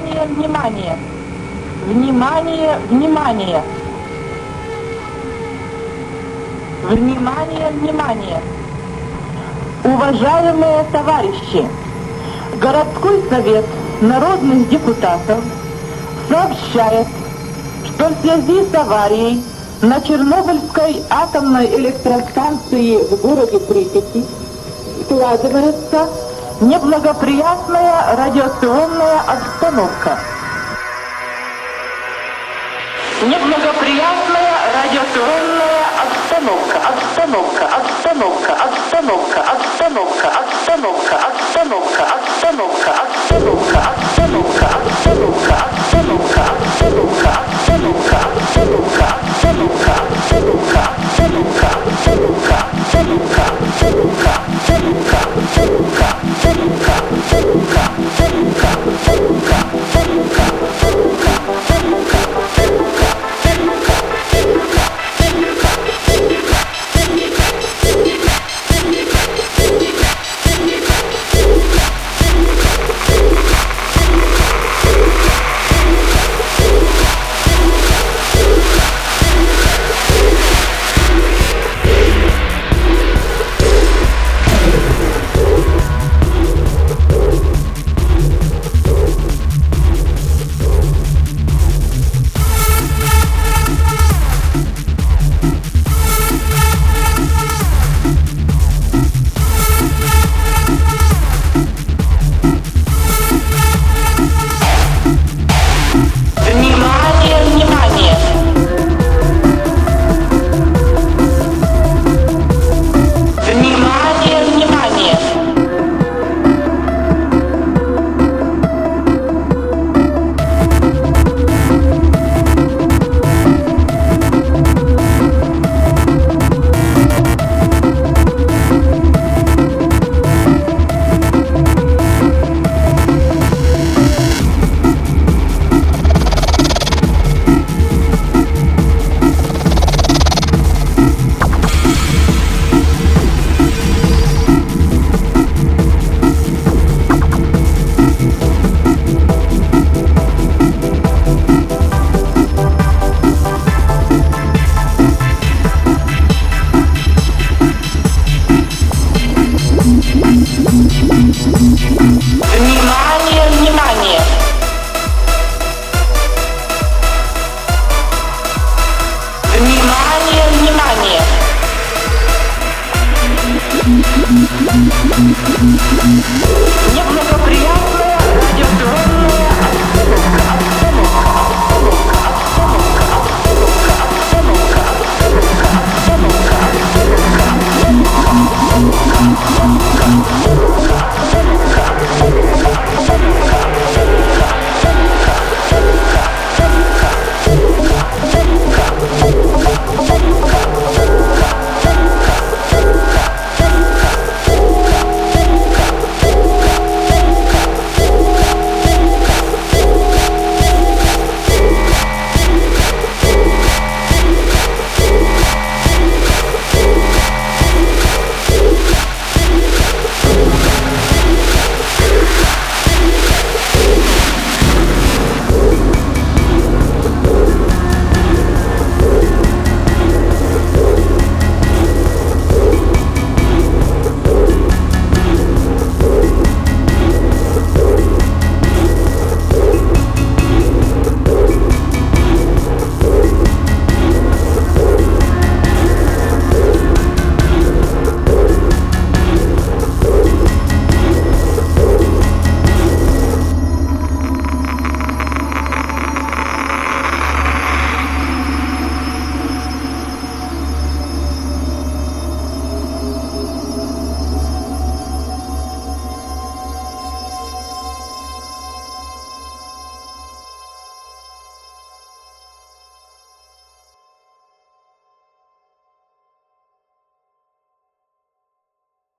внимание! Внимание, внимание! Внимание, внимание! Уважаемые товарищи! Городской совет народных депутатов сообщает, что в связи с аварией на Чернобыльской атомной электростанции в городе Припяти складывается неблагоприятная радиационная обстановка. Неблагоприятная радиационная обстановка, обстановка, обстановка, обстановка, обстановка, обстановка,